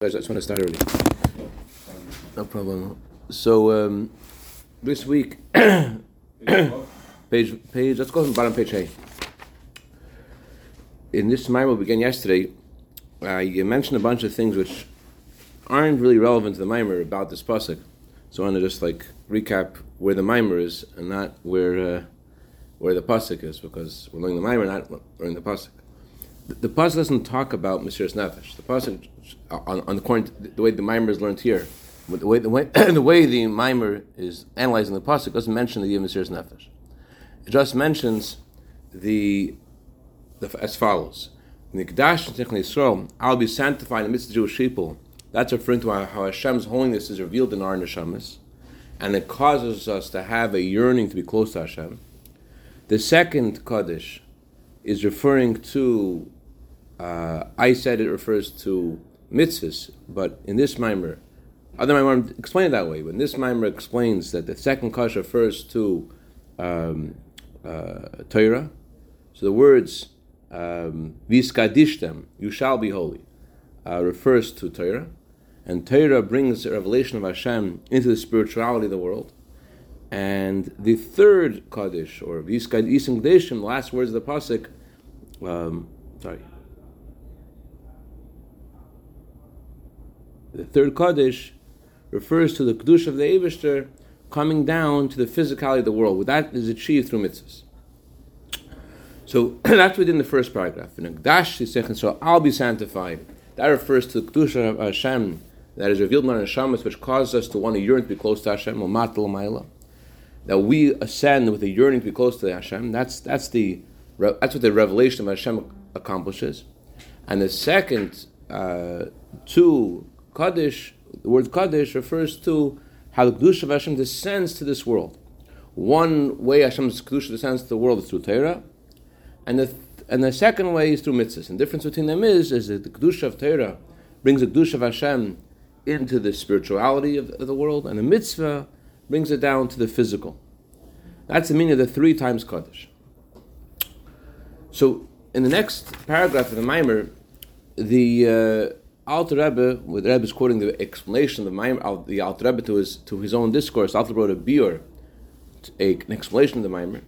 Guys, I just want to start early. No problem. So um, this week, page page. Let's go from bottom page A. In this mimer we began yesterday, uh, you mentioned a bunch of things which aren't really relevant to the mimer about this pasuk. So I want to just like recap where the mimer is and not where uh, where the pasuk is, because we're learning the mimer, not learning the pasuk. The, the pasuk doesn't talk about Mesiras Nefesh. The pasuk, on, on to the way the mimer is learned here, the way the way, the way the mimer is analyzing the pasuk doesn't mention the Mesiras Nefesh. It just mentions the, the as follows: Nikdash Yisrael, I'll be sanctified in the of Jewish people. That's referring to how, how Hashem's holiness is revealed in our neshamas, and it causes us to have a yearning to be close to Hashem. The second kaddish is referring to uh, I said it refers to mitzvahs, but in this mimer, other mimer explain it that way. But this mimer explains that the second kash refers to um, uh, Torah. So the words um, "viskadishtem," you shall be holy, uh, refers to Torah, and Torah brings the revelation of Hashem into the spirituality of the world. And the third kaddish, or viskadishim, last words of the pasuk. Um, sorry. The third Kaddish refers to the Kedusha of the Aibershter coming down to the physicality of the world. That is achieved through mitzvahs. So that's within the first paragraph. In Yisechin, so I'll be sanctified. That refers to the Kedusha of Hashem that is revealed in our Neshamas, which causes us to want to yearn to be close to Hashem, that we ascend with a yearning to be close to Hashem. That's, that's, the, that's what the revelation of Hashem accomplishes. And the second uh, two Kaddish, the word Kaddish refers to how the Kedusha of Hashem descends to this world. One way Hashem's Kedusha descends to the world is through Torah, and the, and the second way is through mitzvahs. And the difference between them is, is that the Kedusha of Torah brings the Kedusha of Hashem into the spirituality of, of the world, and the mitzvah brings it down to the physical. That's the meaning of the three times Kaddish. So, in the next paragraph of the Mimer, the uh, Alter Rebbe, with Rebbe is quoting the explanation of the, the Alter Rebbe to his, to his own discourse, Alter wrote a biur, a, an explanation of the Maimer.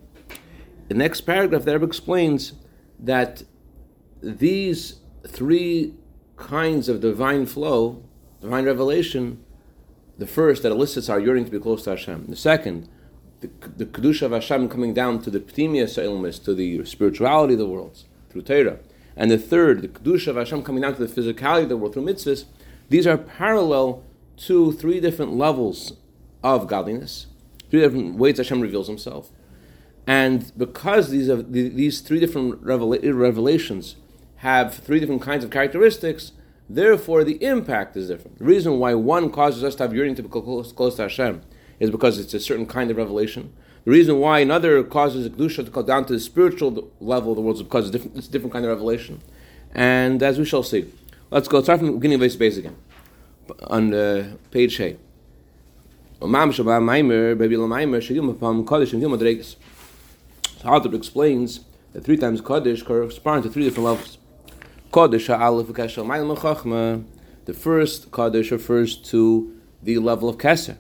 The next paragraph, the Rebbe explains that these three kinds of divine flow, divine revelation, the first that elicits our yearning to be close to Hashem. The second, the, the Kedusha of Hashem coming down to the Ptimiya to the spirituality of the worlds, through Torah and the third, the Kedusha of Hashem coming down to the physicality of the world through mitzvahs, these are parallel to three different levels of godliness, three different ways Hashem reveals Himself. And because these, are, these three different revelations have three different kinds of characteristics, therefore the impact is different. The reason why one causes us to have yearning to be close, close to Hashem is because it's a certain kind of revelation. The reason why another causes a Kedusha to go down to the spiritual level of the world is because it's, different, it's a different kind of revelation. And as we shall see, let's go start from the beginning of this base again. On uh, page A. So Hadr explains that three times Kaddish corresponds to three different levels. Kaddish The first Kaddish refers to the level of Keser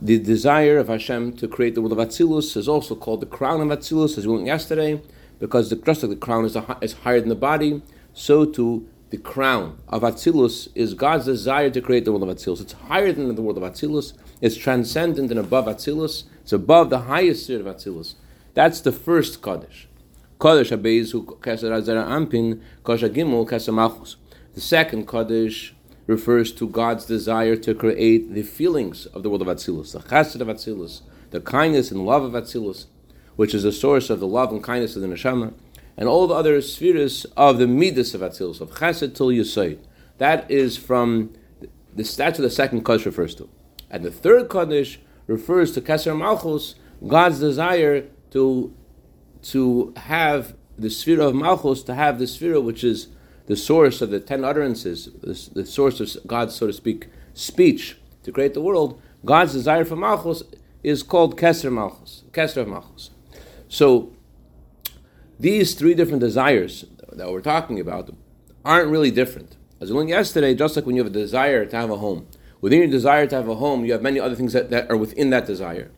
the desire of Hashem to create the world of Atzilus is also called the crown of Atzilus, as we learned yesterday, because the, just like the crown is, a, is higher than the body, so too the crown of Atzilus is God's desire to create the world of Atzilus. It's higher than the world of Atzilus. It's transcendent and above Atzilus. It's above the highest sphere of Atzilus. That's the first Kaddish. Kaddish Abezu Keser Azara Ampin Kasha Gimel Keser Malchus. The second Kaddish refers to God's desire to create the feelings of the world of Atzilus, the chesed of Atzilus, the kindness and love of Atzilus, which is the source of the love and kindness of the neshama, and all the other spheres of the midas of Atzilus, of chesed till Yisayid. That is from the statue the second Kaddish refers to. And the third Kaddish refers to Keser Malchus, God's desire to, to have the sphere of Malchus, to have the sphere which is the source of the ten utterances, the, the source of God's, so to speak, speech to create the world, God's desire for Malchus is called Keser Malchus, Keser Malchus. So these three different desires that we're talking about aren't really different. As we learned yesterday, just like when you have a desire to have a home, within your desire to have a home, you have many other things that, that are within that desire.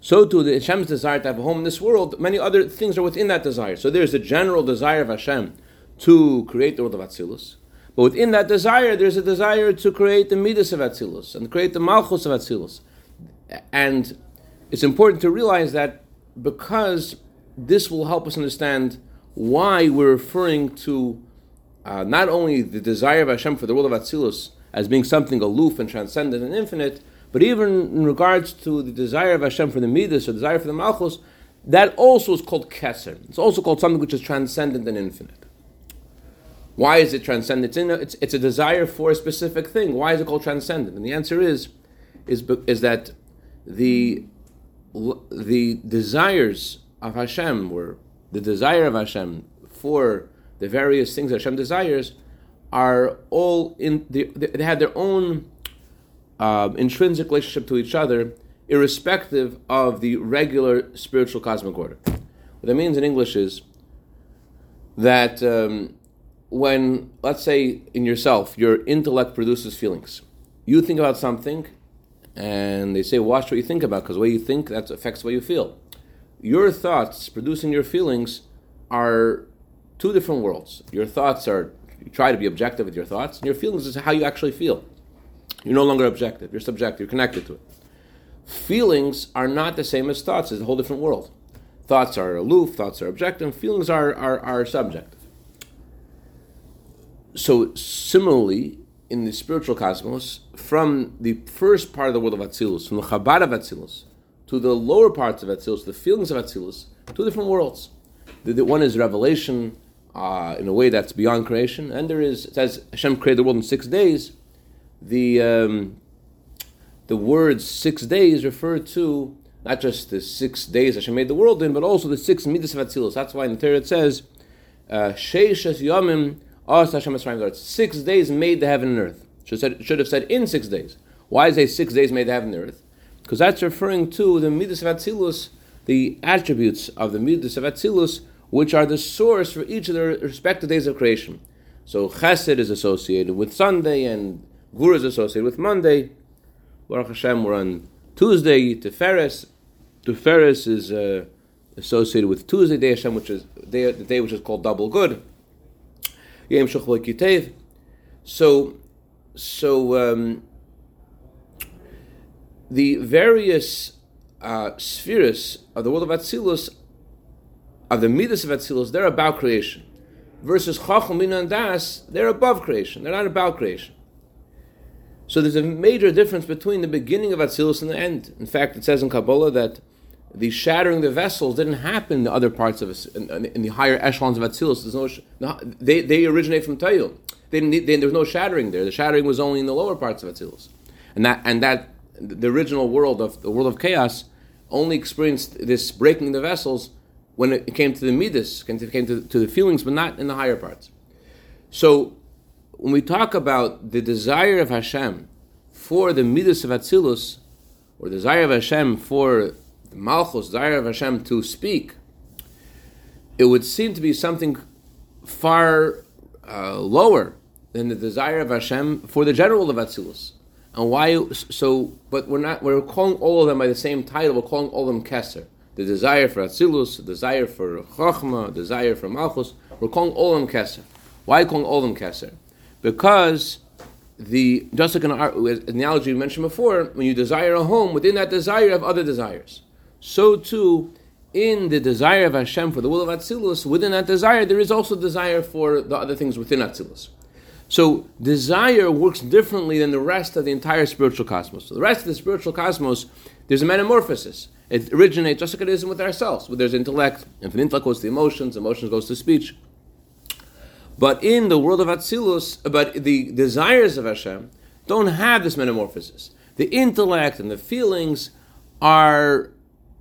So too, the Hashem's desire to have a home in this world, many other things are within that desire. So there's the general desire of Hashem to create the world of Atzilus. But within that desire, there's a desire to create the Midas of Atzilus and create the Malchus of Atzilus. And it's important to realize that because this will help us understand why we're referring to uh, not only the desire of Hashem for the world of Atzilus as being something aloof and transcendent and infinite, but even in regards to the desire of Hashem for the Midas or desire for the Malchus, that also is called Keser. It's also called something which is transcendent and infinite. Why is it transcendent? It's, in a, it's, it's a desire for a specific thing. Why is it called transcendent? And the answer is, is, is that the, the desires of Hashem, or the desire of Hashem for the various things that Hashem desires, are all in, they, they have their own uh, intrinsic relationship to each other, irrespective of the regular spiritual cosmic order. What that means in English is that um, when, let's say, in yourself, your intellect produces feelings, you think about something, and they say, watch what you think about, because the way you think that affects the way you feel. Your thoughts producing your feelings are two different worlds. Your thoughts are you try to be objective with your thoughts, and your feelings is how you actually feel. You're no longer objective, you're subjective, you're connected to it. Feelings are not the same as thoughts, it's a whole different world. Thoughts are aloof, thoughts are objective, feelings are, are, are subjective. So, similarly, in the spiritual cosmos, from the first part of the world of Atzilus, from the Chabad of Atzilus, to the lower parts of Atzilus, the feelings of Atzilus, two different worlds. The, the one is revelation uh, in a way that's beyond creation, and there is, it says Hashem created the world in six days, the um, the words six days refer to not just the six days Hashem made the world in, but also the six midas of Atzilus. That's why in the Torah it says, uh, Sheishes Yomim Six days made the heaven and earth. Should, said, should have said in six days. Why is it six days made the heaven and earth? Because that's referring to the midas of Atzilus, the attributes of the midas of Atzilus, which are the source for each of the respective days of creation. So Chesed is associated with Sunday and Gevurah is associated with Monday. Baruch Hashem, we're on Tuesday. Tiferes. Tiferes is uh, associated with Tuesday Day Hashem, which is day, the day which is called double good. So, so um, the various uh, spheres of the world of Atzilus, of the Midas of Atzilus, they're about creation. Versus Chacham, and Das, they're above creation. They're not about creation. So there's a major difference between the beginning of Atzilus and the end. In fact, it says in Kabbalah that the shattering the vessels didn't happen in the other parts of in, in the higher echelons of Atzilus. There's no, they, they originate from Tayil. They they, no shattering there. The shattering was only in the lower parts of Atzilus, and that and that the original world of the world of chaos only experienced this breaking the vessels when it came to the midas, came to, came to, to the feelings, but not in the higher parts. So when we talk about the desire of Hashem for the midas of Atzilus, or desire of Hashem for the Malchus, desire of Hashem to speak, it would seem to be something far uh, lower than the desire of Hashem for the general of Atzilus. And why? So, but we're not. We're calling all of them by the same title. We're calling all of them Keser. The desire for Atzilus, the desire for Chachma, the desire for Malchus. We're calling all of them Keser. Why calling all of them Keser? because the just like an analogy we mentioned before, when you desire a home, within that desire you have other desires. So too, in the desire of Hashem for the will of Atzilus, within that desire there is also desire for the other things within Atzilus. So desire works differently than the rest of the entire spiritual cosmos. So the rest of the spiritual cosmos, there's a metamorphosis. It originates just like it is with ourselves, where there's intellect, and from intellect goes to emotions, emotions goes to speech. But in the world of Atzilus, but the desires of Hashem don't have this metamorphosis. The intellect and the feelings are,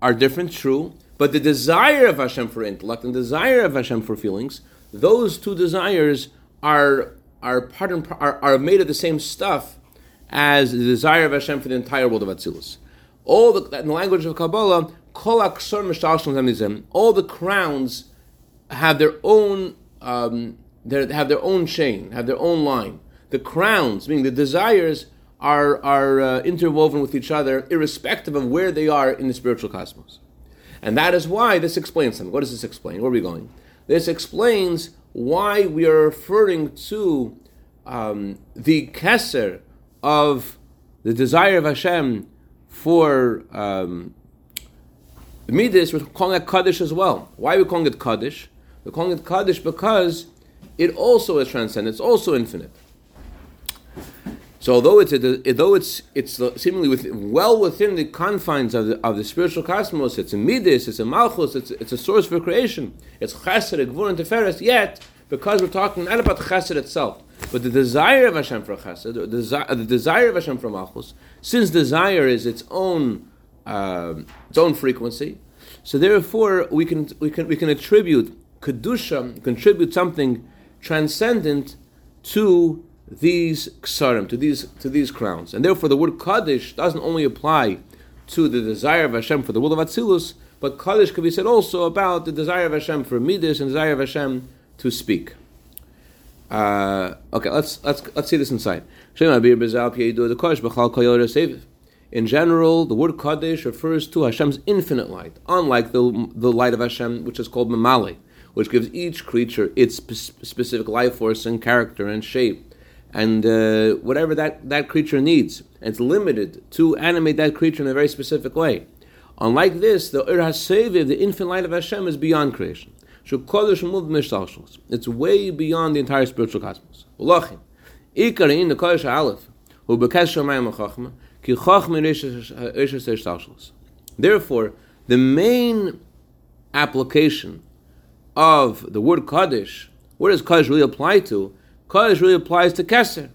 are different, true, but the desire of Hashem for intellect and desire of Hashem for feelings, those two desires are, are, part and, are, are made of the same stuff as the desire of Hashem for the entire world of Atzilus. All the, in the language of Kabbalah, all the crowns have their own um, have their own chain, have their own line. the crowns, meaning the desires, are, are uh, interwoven with each other, irrespective of where they are in the spiritual cosmos. And that is why this explains something. What does this explain? Where are we going? This explains why we are referring to um, the keser of the desire of Hashem for um, the midas, we're calling it Kaddish as well. Why are we calling it Kaddish? We're calling it Kaddish because it also is transcendent, it's also infinite. So although it's a, although it's it's seemingly with, well within the confines of the, of the spiritual cosmos, it's a midas, it's a malchus, it's, it's a source for creation. It's chesed, gvur, and teferes. Yet, because we're talking not about chesed itself, but the desire of Hashem for chesed, the, desi- the desire of Hashem for malchus, since desire is its own uh, its own frequency, so therefore we can we can we can attribute kedusha, contribute something transcendent to these ksarim, to these to these crowns, and therefore the word kaddish doesn't only apply to the desire of Hashem for the world of Atzilus, but kaddish could be said also about the desire of Hashem for midas and desire of Hashem to speak. Uh, okay, let's let's let's see this inside. In general, the word Kaddish refers to Hashem's infinite light, unlike the, the light of Hashem, which is called Mamale, which gives each creature its specific life force and character and shape and uh, whatever that, that creature needs. And it's limited to animate that creature in a very specific way. Unlike this, the Ur HaSeviv, the infinite light of Hashem, is beyond creation. It's way beyond the entire spiritual cosmos. Therefore, the main application of the word Kaddish, where does Kaddish really apply to? Kaddish really applies to Keser.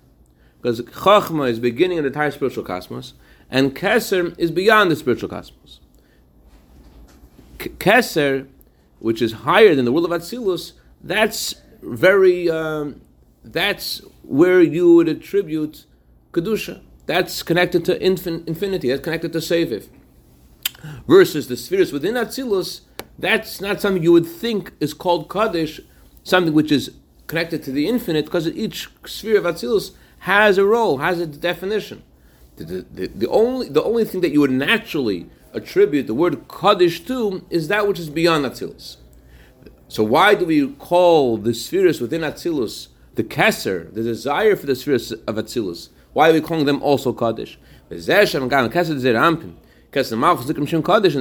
Because Chachma is beginning of the entire spiritual cosmos, and Keser is beyond the spiritual cosmos. Keser, which is higher than the world of Atzilus, that's very, um, that's where you would attribute Kedusha. That's connected to infin- infinity, that's connected to Seviv. Versus the spheres within Atzilus, that's not something you would think is called Kaddish, something which is connected to the infinite because each sphere of Atzilus has a role, has a definition. The, the, the, only, the only thing that you would naturally attribute the word Kaddish to is that which is beyond Atzilus. So why do we call the spheres within Atzilus the Keser, the desire for the spheres of Atzilus? Why are we calling them also Kaddish? And the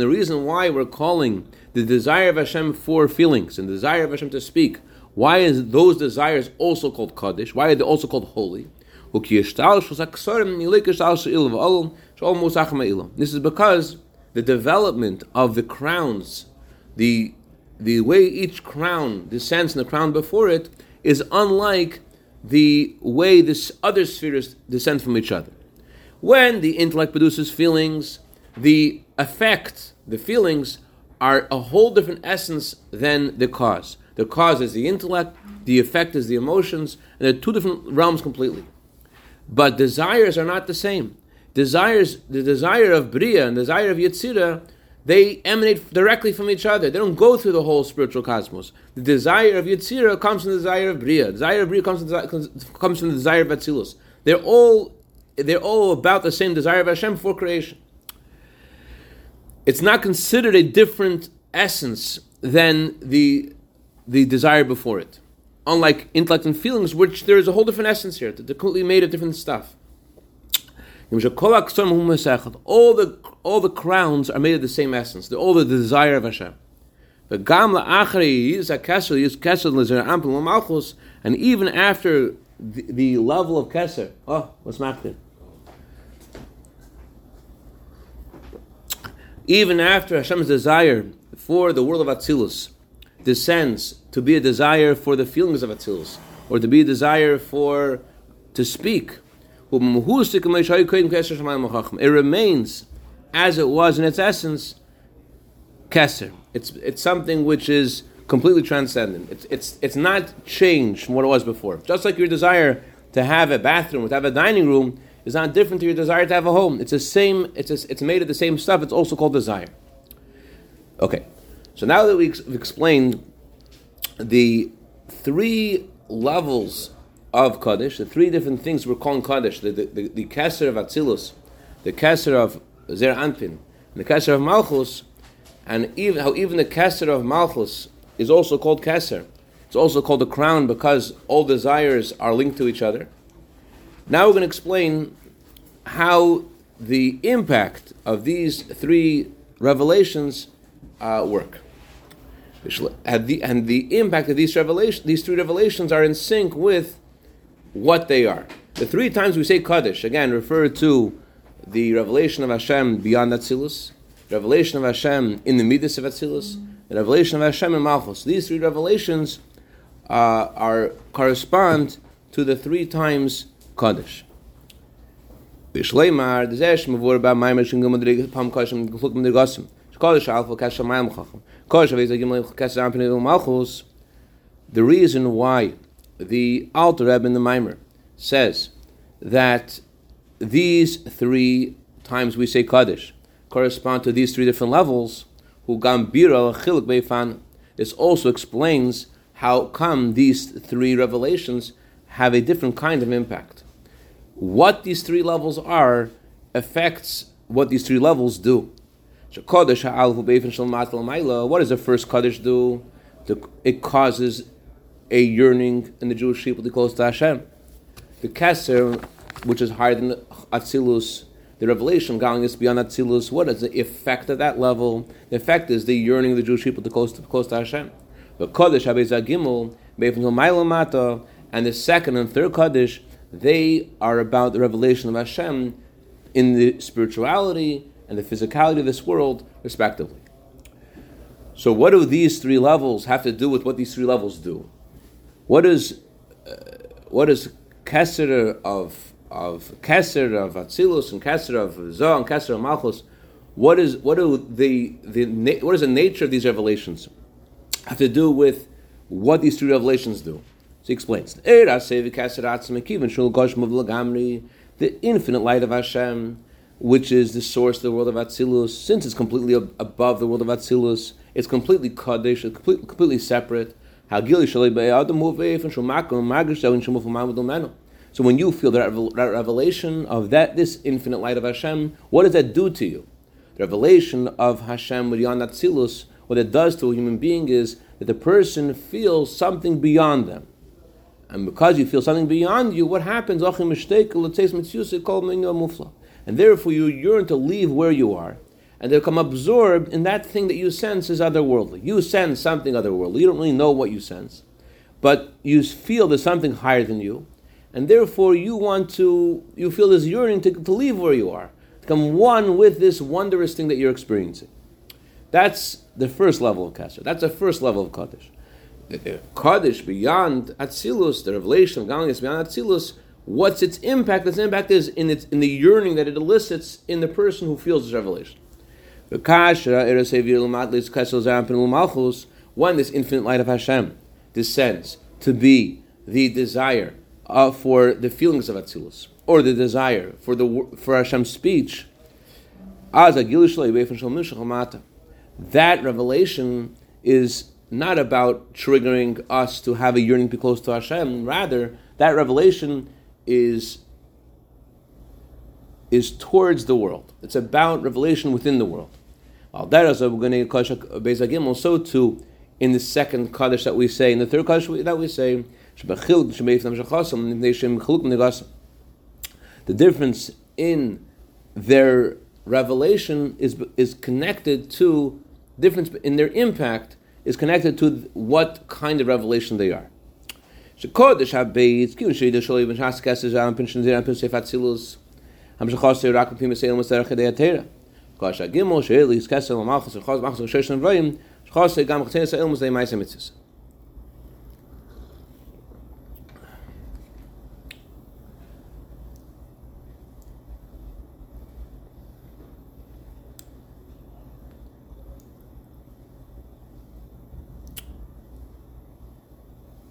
reason why we're calling the desire of Hashem for feelings and the desire of Hashem to speak why is those desires also called Kaddish? Why are they also called holy? This is because the development of the crowns, the the way each crown descends and the crown before it, is unlike the way this other spheres descend from each other. When the intellect produces feelings, the effect, the feelings, are a whole different essence than the cause. The cause is the intellect, the effect is the emotions, and they're two different realms completely. But desires are not the same. Desires, the desire of Bria and the desire of Yetzirah, they emanate directly from each other. They don't go through the whole spiritual cosmos. The desire of Yetzirah comes from the desire of Bria. The desire of Bria comes from the, comes from the desire of Atzilus. They're all, they're all about the same desire of Hashem for creation. It's not considered a different essence than the the desire before it. Unlike intellect and feelings, which there is a whole different essence here. They're completely made of different stuff. All the all the crowns are made of the same essence. They're all the desire of Hashem. And even after the, the level of Keser, oh, what's Maktin? Even after Hashem's desire for the world of Atzilus, descends to be a desire for the feelings of Atzilus, or to be a desire for to speak. It remains as it was in its essence, Keser. It's, it's something which is completely transcendent. It's, it's, it's not changed from what it was before. Just like your desire to have a bathroom, to have a dining room, is not different to your desire to have a home. It's the same. It's a, it's made of the same stuff. It's also called desire. Okay, so now that we've explained the three levels of Kaddish, the three different things we're calling Kaddish, the, the, the, the Kesser of Atzilus, the Kesser of Zer Anpin, the Kesser of Malchus, and even how even the Kesser of Malchus is also called Kesser. It's also called the crown because all desires are linked to each other. Now we're going to explain how the impact of these three revelations uh, work. And the, impact of these revelations, these three revelations are in sync with what they are. The three times we say Kaddish, again, refer to the revelation of Hashem beyond Atzilus, revelation of Hashem in the Midas of Atzilus, the revelation of Hashem in Malchus. These three revelations uh, are correspond to the three times Kaddish. Bishleimar, the Zesh, Mavur, Ba, Pam, Mayam, Chacham. Kaddish, The reason why the Alter Rebbe in the Maimer says that these three times we say Kaddish correspond to these three different levels, who Gambira Beifan, this also explains how come these three revelations have a different kind of impact. What these three levels are affects what these three levels do. What does the first Kaddish do? It causes a yearning in the Jewish people to close to Hashem. The Keser, which is higher than Atzilus, the revelation going is beyond Atzilus. What is the effect of that level? The effect is the yearning of the Jewish people to close to, close to Hashem. The Kodesh Habezagimel, Mata, and the second and third Kaddish, they are about the revelation of Hashem in the spirituality and the physicality of this world, respectively. So, what do these three levels have to do with what these three levels do? What is uh, what is Kesser of of Kesser of Atzilus and Kesser of Zoh and Kesser of Malchus? What is what do the the what is the nature of these revelations have to do with what these three revelations do? So he explains the infinite light of Hashem, which is the source of the world of Atzilus, since it's completely above the world of Atzilus, it's completely kaddish, it's completely, completely separate. So when you feel that, revelation of that this infinite light of Hashem, what does that do to you? The revelation of Hashem beyond Atzilus, what it does to a human being is that the person feels something beyond them. And because you feel something beyond you, what happens? And therefore you yearn to leave where you are and become absorbed in that thing that you sense is otherworldly. You sense something otherworldly. You don't really know what you sense, but you feel there's something higher than you, and therefore you want to, you feel this yearning to, to leave where you are, to become one with this wondrous thing that you're experiencing. That's the first level of Kesser. That's the first level of Kaddish. The Kaddish beyond Atzilus, the revelation of Galileus beyond Atzilus, what's its impact? Its impact is in, its, in the yearning that it elicits in the person who feels this revelation. When this infinite light of Hashem descends to be the desire uh, for the feelings of Atzilus, or the desire for the for Hashem's speech, that revelation is not about triggering us to have a yearning to be close to Hashem. Rather, that revelation is is towards the world. It's about revelation within the world. Al uh, to So too, in the second Kaddish that we say, in the third Kaddish that we say, the difference in their revelation is is connected to difference in their impact is connected to what kind of revelation they are. Kodesh Habeis, Kiyun Shida Shalei Ben Shas Kesses Adam Pinshin ziram Pin Seif Atzilus Ham Shachos Seir Rakum Pim Seil Maserach Kedei Atera Kodesh Hagimel Sheil Yis Kesses Lamachos Rechaz Machos Rechaz Rechaz Rechaz Rechaz Rechaz Rechaz Rechaz Rechaz Rechaz Rechaz Rechaz Rechaz Rechaz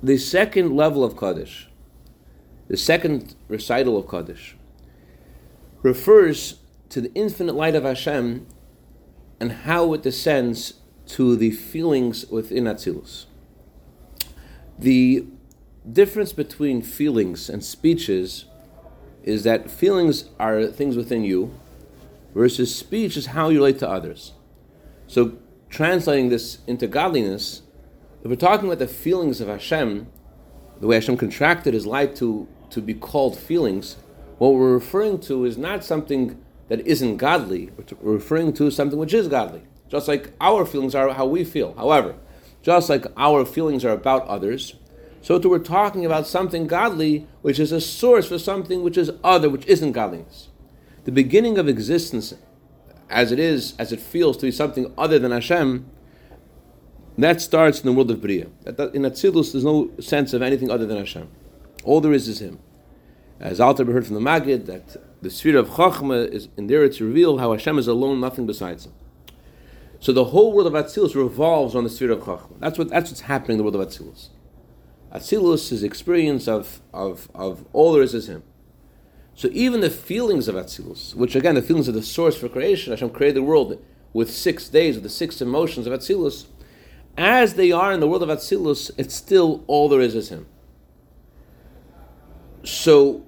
the second level of Kaddish, the second recital of Kaddish, refers to the infinite light of Hashem and how it descends to the feelings within Atzilus. The difference between feelings and speeches is that feelings are things within you, versus speech is how you relate to others. So, translating this into godliness, if we're talking about the feelings of Hashem, the way Hashem contracted His light to, to be called feelings, what we're referring to is not something that isn't godly, we're referring to something which is godly. Just like our feelings are how we feel. However, just like our feelings are about others, so too we're talking about something godly, which is a source for something which is other, which isn't godliness. The beginning of existence, as it is, as it feels to be something other than Hashem, that starts in the world of Bria. In Atzilus, there's no sense of anything other than Hashem. All there is is Him. As Alter heard from the Maggid, that the sphere of Chachma is in there to reveal how Hashem is alone, nothing besides Him. So the whole world of Atzilus revolves on the sphere of Chachma. That's what that's what's happening in the world of Atzilus. Atzilus is experience of, of, of all there is is Him. So even the feelings of Atzilus, which again, the feelings of the source for creation, Hashem created the world with six days, with the six emotions of Atzilus, as they are in the world of Atzilus, it's still all there is is Him. So,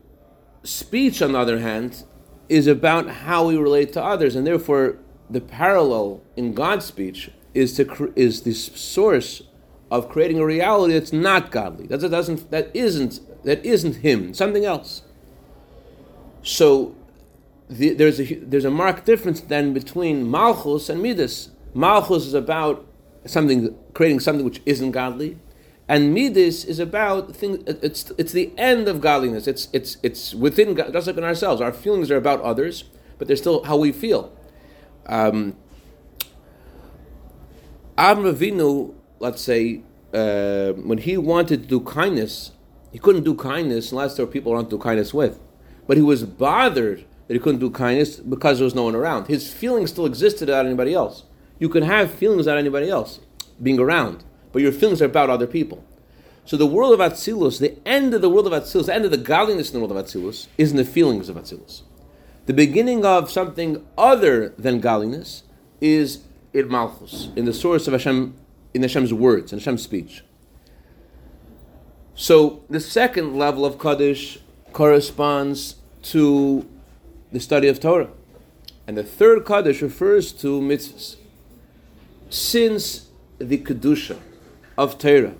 speech, on the other hand, is about how we relate to others, and therefore, the parallel in God's speech is to is the source of creating a reality that's not godly. That doesn't that isn't that isn't him. Something else. So the, there's a there's a marked difference then between malchus and midas. Malchus is about something creating something which isn't godly, and midas is about things. It's it's the end of godliness. It's it's it's within God, just like in ourselves. Our feelings are about others, but they're still how we feel. Um, Avinu let's say, uh, when he wanted to do kindness, he couldn't do kindness unless there were people around to do kindness with. But he was bothered that he couldn't do kindness because there was no one around. His feelings still existed without anybody else. You can have feelings without anybody else being around, but your feelings are about other people. So the world of Atzilus, the end of the world of Atzilus, the end of the godliness in the world of Atzilus, is in the feelings of Atzilus. The beginning of something other than godliness is in Malchus, in the source of Hashem in Hashem's words, in Hashem's speech. So the second level of Kaddish corresponds to the study of Torah. And the third Kaddish refers to mitzvahs. Since the Kedusha of Torah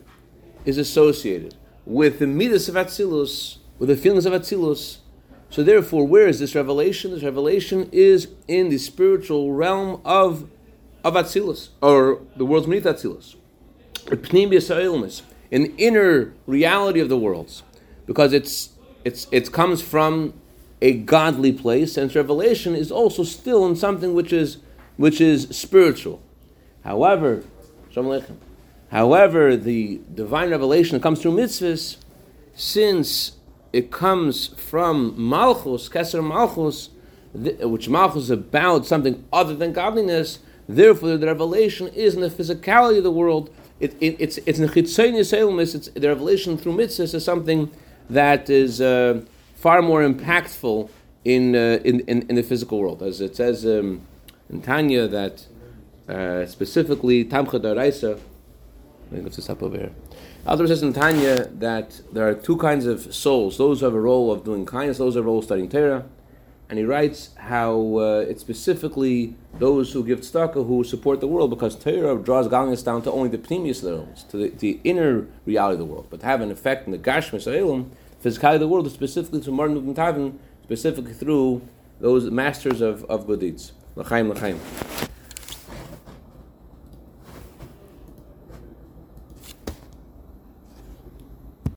is associated with the midas of Atzilus, with the feelings of Atzilus, so therefore, where is this revelation? This revelation is in the spiritual realm of of Atzilus, or the world's beneath Atzilus. An inner reality of the worlds, because it's it's it comes from a godly place, and revelation is also still in something which is which is spiritual. However, however, the divine revelation comes through mitzvahs, since it comes from malchus, keser malchus, which malchus is about something other than godliness. Therefore, the revelation is in the physicality of the world. It, it, it's it's in it's the revelation through mitzvahs is something that is uh, far more impactful in, uh, in, in, in the physical world, as it says um, in Tanya that uh, specifically Tamchin D'Oraisa. Let me lift this up over here. Alter says in Tanya that there are two kinds of souls: those who have a role of doing kindness, those who have a role of studying Torah and he writes how uh, it's specifically those who give tzedakah who support the world because Torah draws godliness down to only the pnimius levels, to the, the, inner reality of the world, but to have an effect in the gashmis elam, physicality of the world, specifically to Marei D'uvdin Tavin, specifically through those masters of, of good deeds. L'chaim, l'chaim.